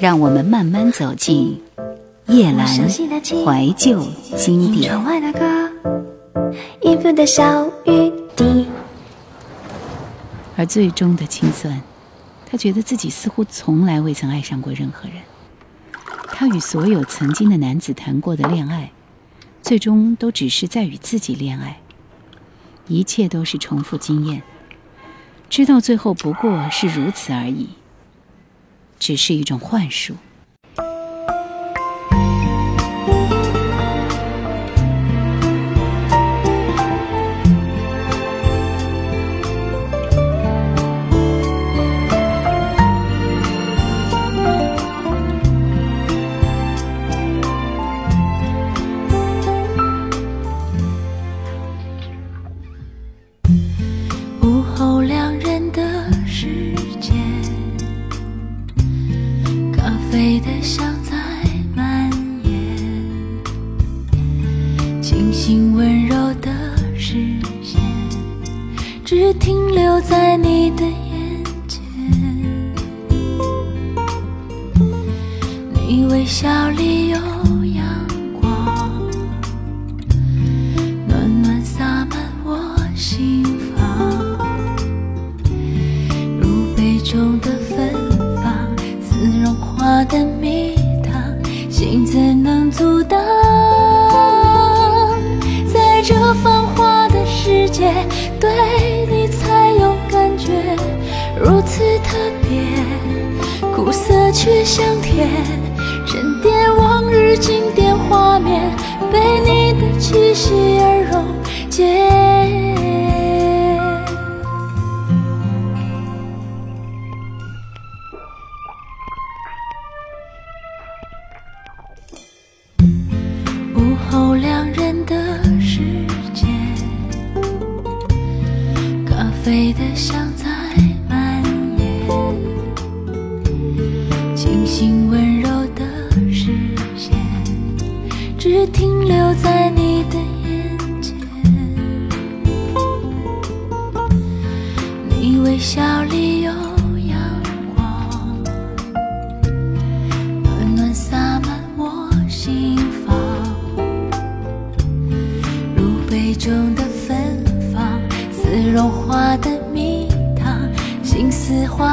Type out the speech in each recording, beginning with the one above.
让我们慢慢走进叶阑怀旧经典。而最终的清算，他觉得自己似乎从来未曾爱上过任何人。他与所有曾经的男子谈过的恋爱，最终都只是在与自己恋爱，一切都是重复经验，知道最后不过是如此而已。只是一种幻术。你微笑里有阳光，暖暖洒满我心房。如杯中的芬芳，似融化的蜜糖，心怎能阻挡？在这繁华的世界，对你才有感觉。如此特别，苦涩却香甜。经典画面，被你的气息而溶解。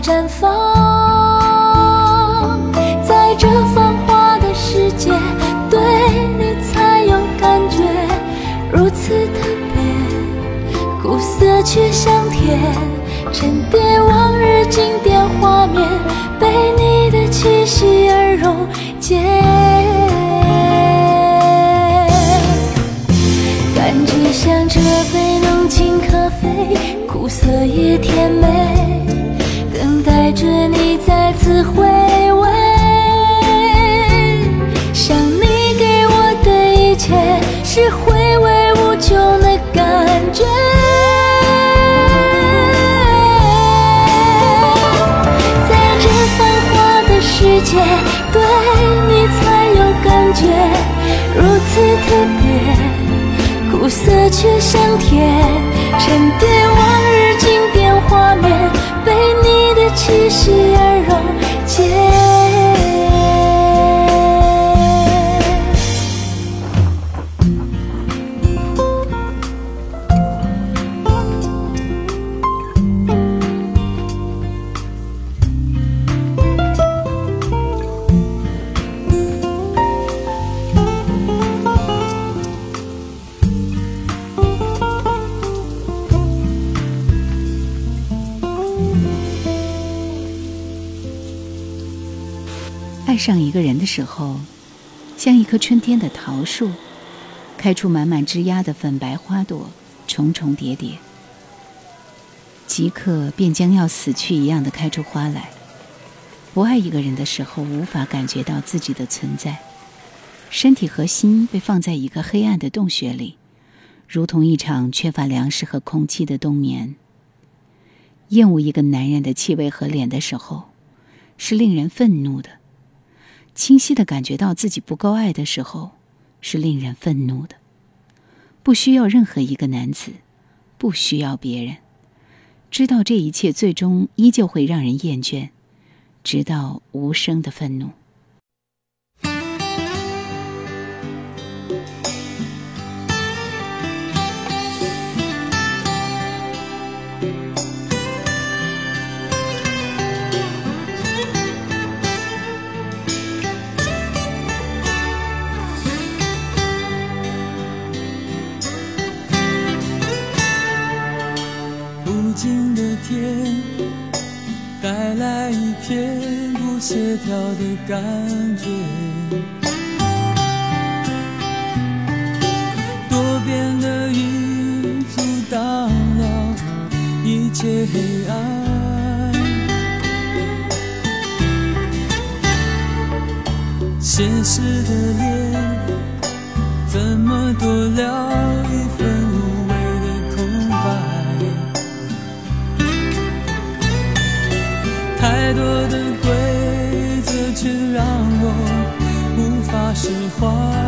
绽放，在这繁华的世界。对你才有感觉，如此特别。苦涩却香甜，沉淀往日经典画面，被你的气息而溶解。感觉像这杯浓情咖啡，苦涩也甜美，次回味。想你给我的一切，是回味无穷的感觉。在这繁华的世界对你才有感觉，如此特别，苦涩却香甜，沉淀往日经典画面，被你的气息而溶爱上一个人的时候，像一棵春天的桃树，开出满满枝桠的粉白花朵，重重叠叠，即刻便将要死去一样的开出花来。不爱一个人的时候，无法感觉到自己的存在，身体和心被放在一个黑暗的洞穴里，如同一场缺乏粮食和空气的冬眠。厌恶一个男人的气味和脸的时候，是令人愤怒的。清晰的感觉到自己不够爱的时候，是令人愤怒的。不需要任何一个男子，不需要别人，知道这一切最终依旧会让人厌倦，直到无声的愤怒。协调的感觉，多变的云阻挡了一切黑暗，现实的脸怎么多了？喜欢。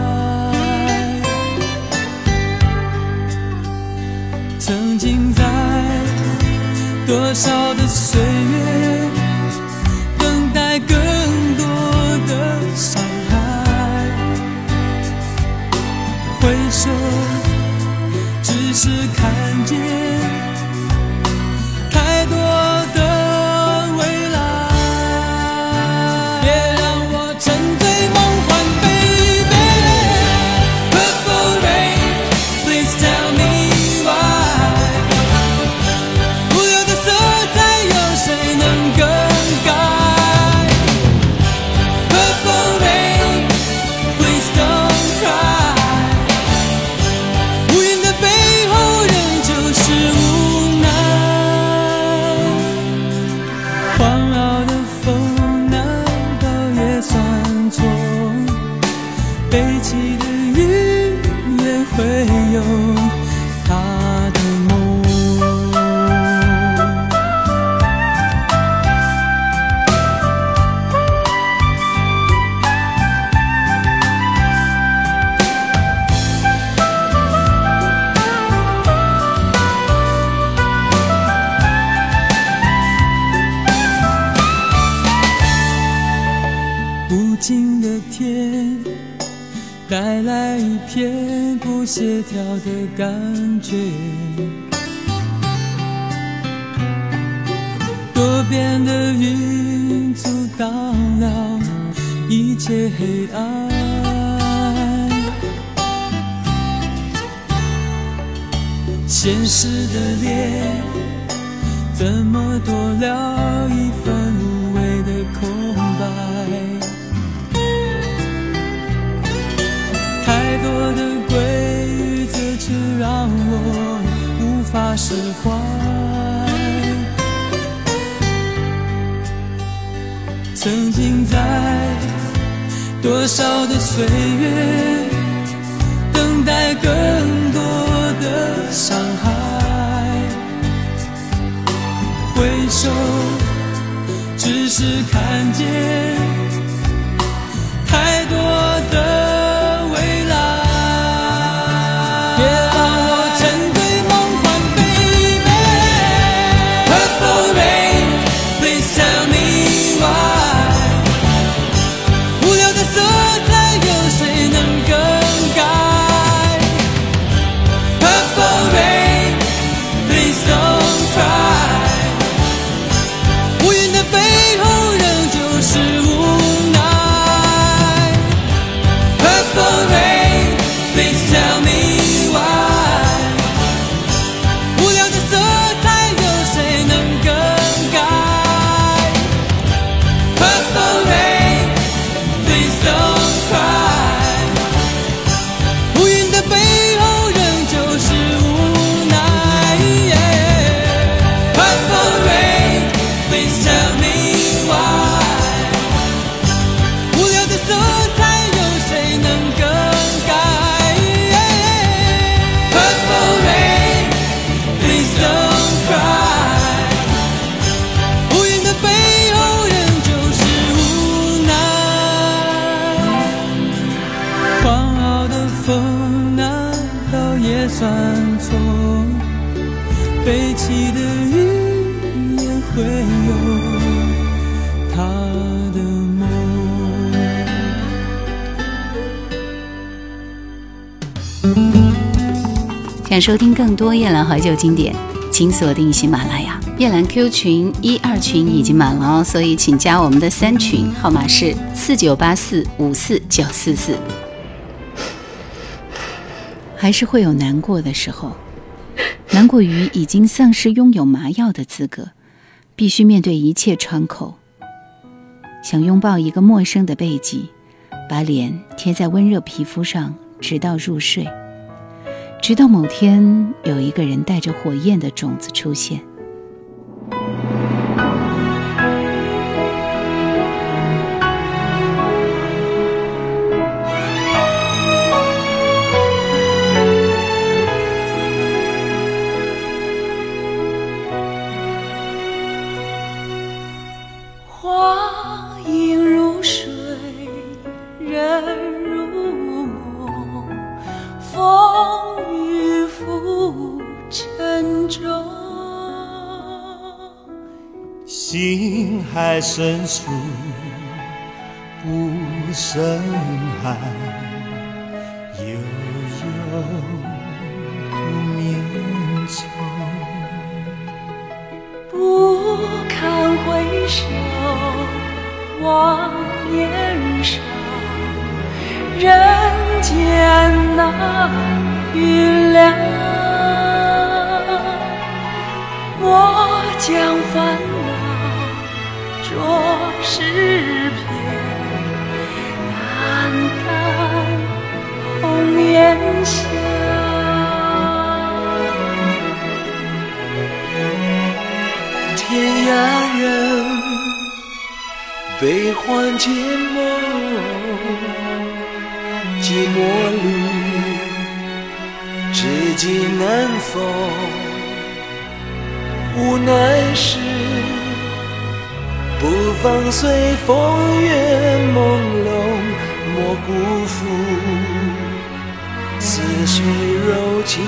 北极的雨也会有它。云阻挡了一切黑暗，现实的脸怎么多了一份无谓的空白？太多的规则却。让我无法释怀。曾经在多少的岁月，等待更多的伤害。回首，只是看见。收听更多夜兰怀旧经典，请锁定喜马拉雅。夜兰 Q 群一二群已经满了哦，所以请加我们的三群，号码是四九八四五四九四四。还是会有难过的时候，难过于已经丧失拥有麻药的资格，必须面对一切窗口。想拥抱一个陌生的背脊，把脸贴在温热皮肤上，直到入睡。直到某天，有一个人带着火焰的种子出现。深处不胜寒，悠悠不眠中。不堪回首，望年少，人间难预料。我将烦。若诗篇，难干红颜笑。天涯人，悲欢结梦，寂寞路，知己难逢，无奈是。不放随风月朦胧，莫辜负似水柔情。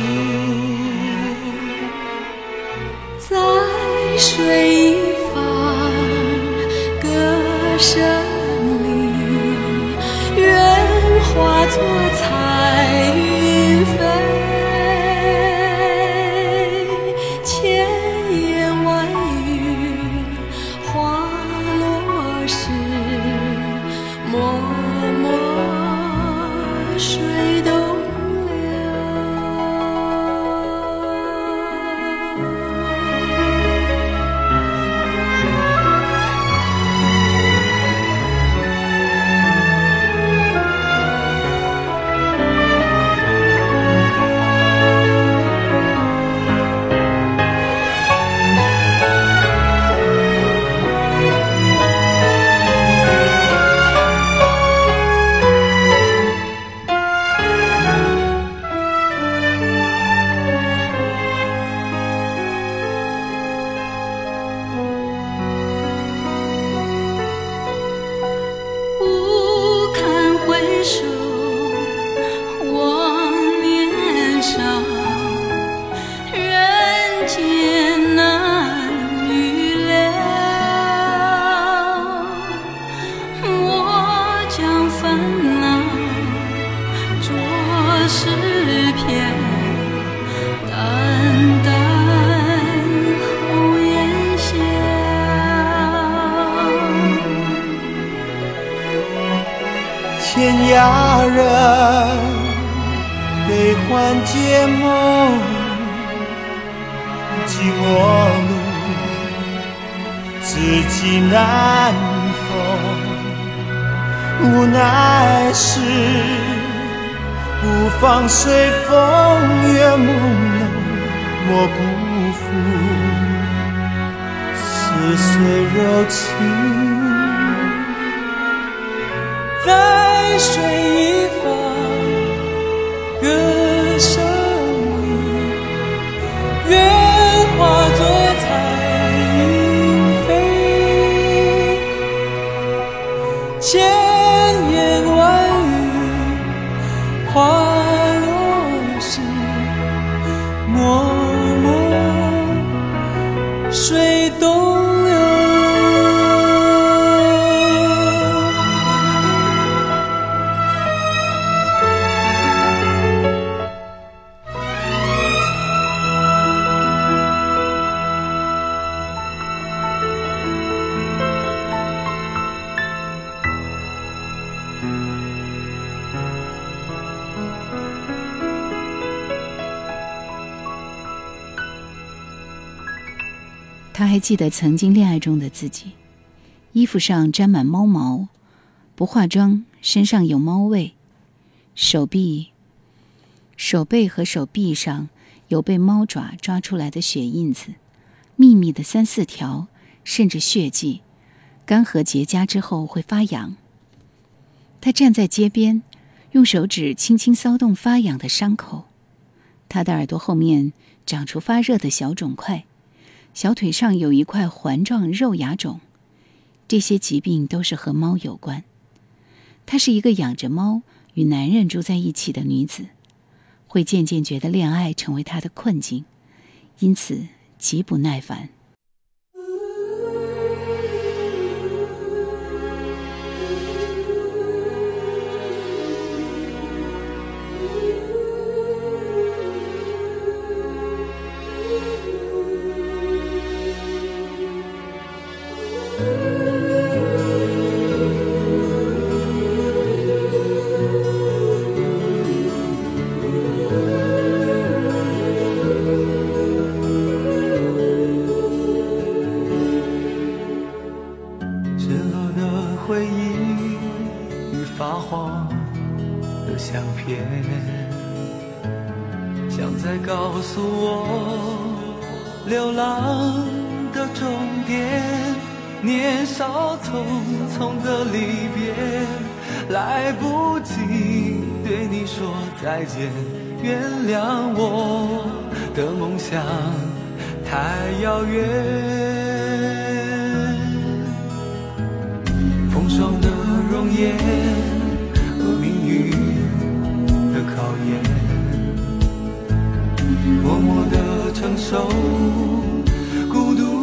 在水一方，歌声夜寂寞路，知己难逢，无奈是不放随风月朦胧，莫辜负似水柔情，在水一方，歌声。千言万语化他还记得曾经恋爱中的自己，衣服上沾满猫毛，不化妆，身上有猫味，手臂、手背和手臂上有被猫爪抓出来的血印子，密密的三四条，甚至血迹，干涸结痂之后会发痒。他站在街边，用手指轻轻骚动发痒的伤口，他的耳朵后面长出发热的小肿块。小腿上有一块环状肉芽肿，这些疾病都是和猫有关。她是一个养着猫与男人住在一起的女子，会渐渐觉得恋爱成为她的困境，因此极不耐烦。发黄的相片像在告诉我流浪的终点年少匆匆的离别来不及对你说再见原谅我的梦想太遥远。风霜的容颜考验，默默的承受孤独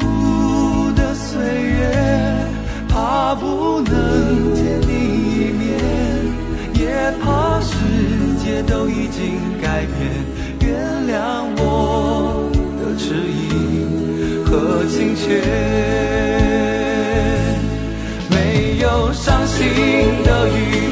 的岁月，怕不能见你一面，也怕世界都已经改变，原谅我的迟疑和心切，没有伤心的雨。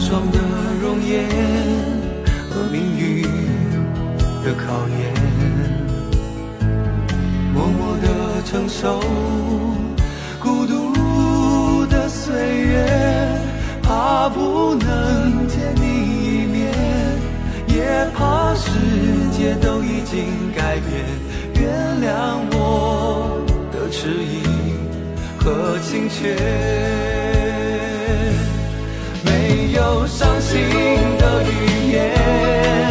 说的容颜和命运的考验默默的承受孤独的岁月怕不能见你一面也怕世界都已经改变原谅我的迟疑和胆怯有伤心的语言。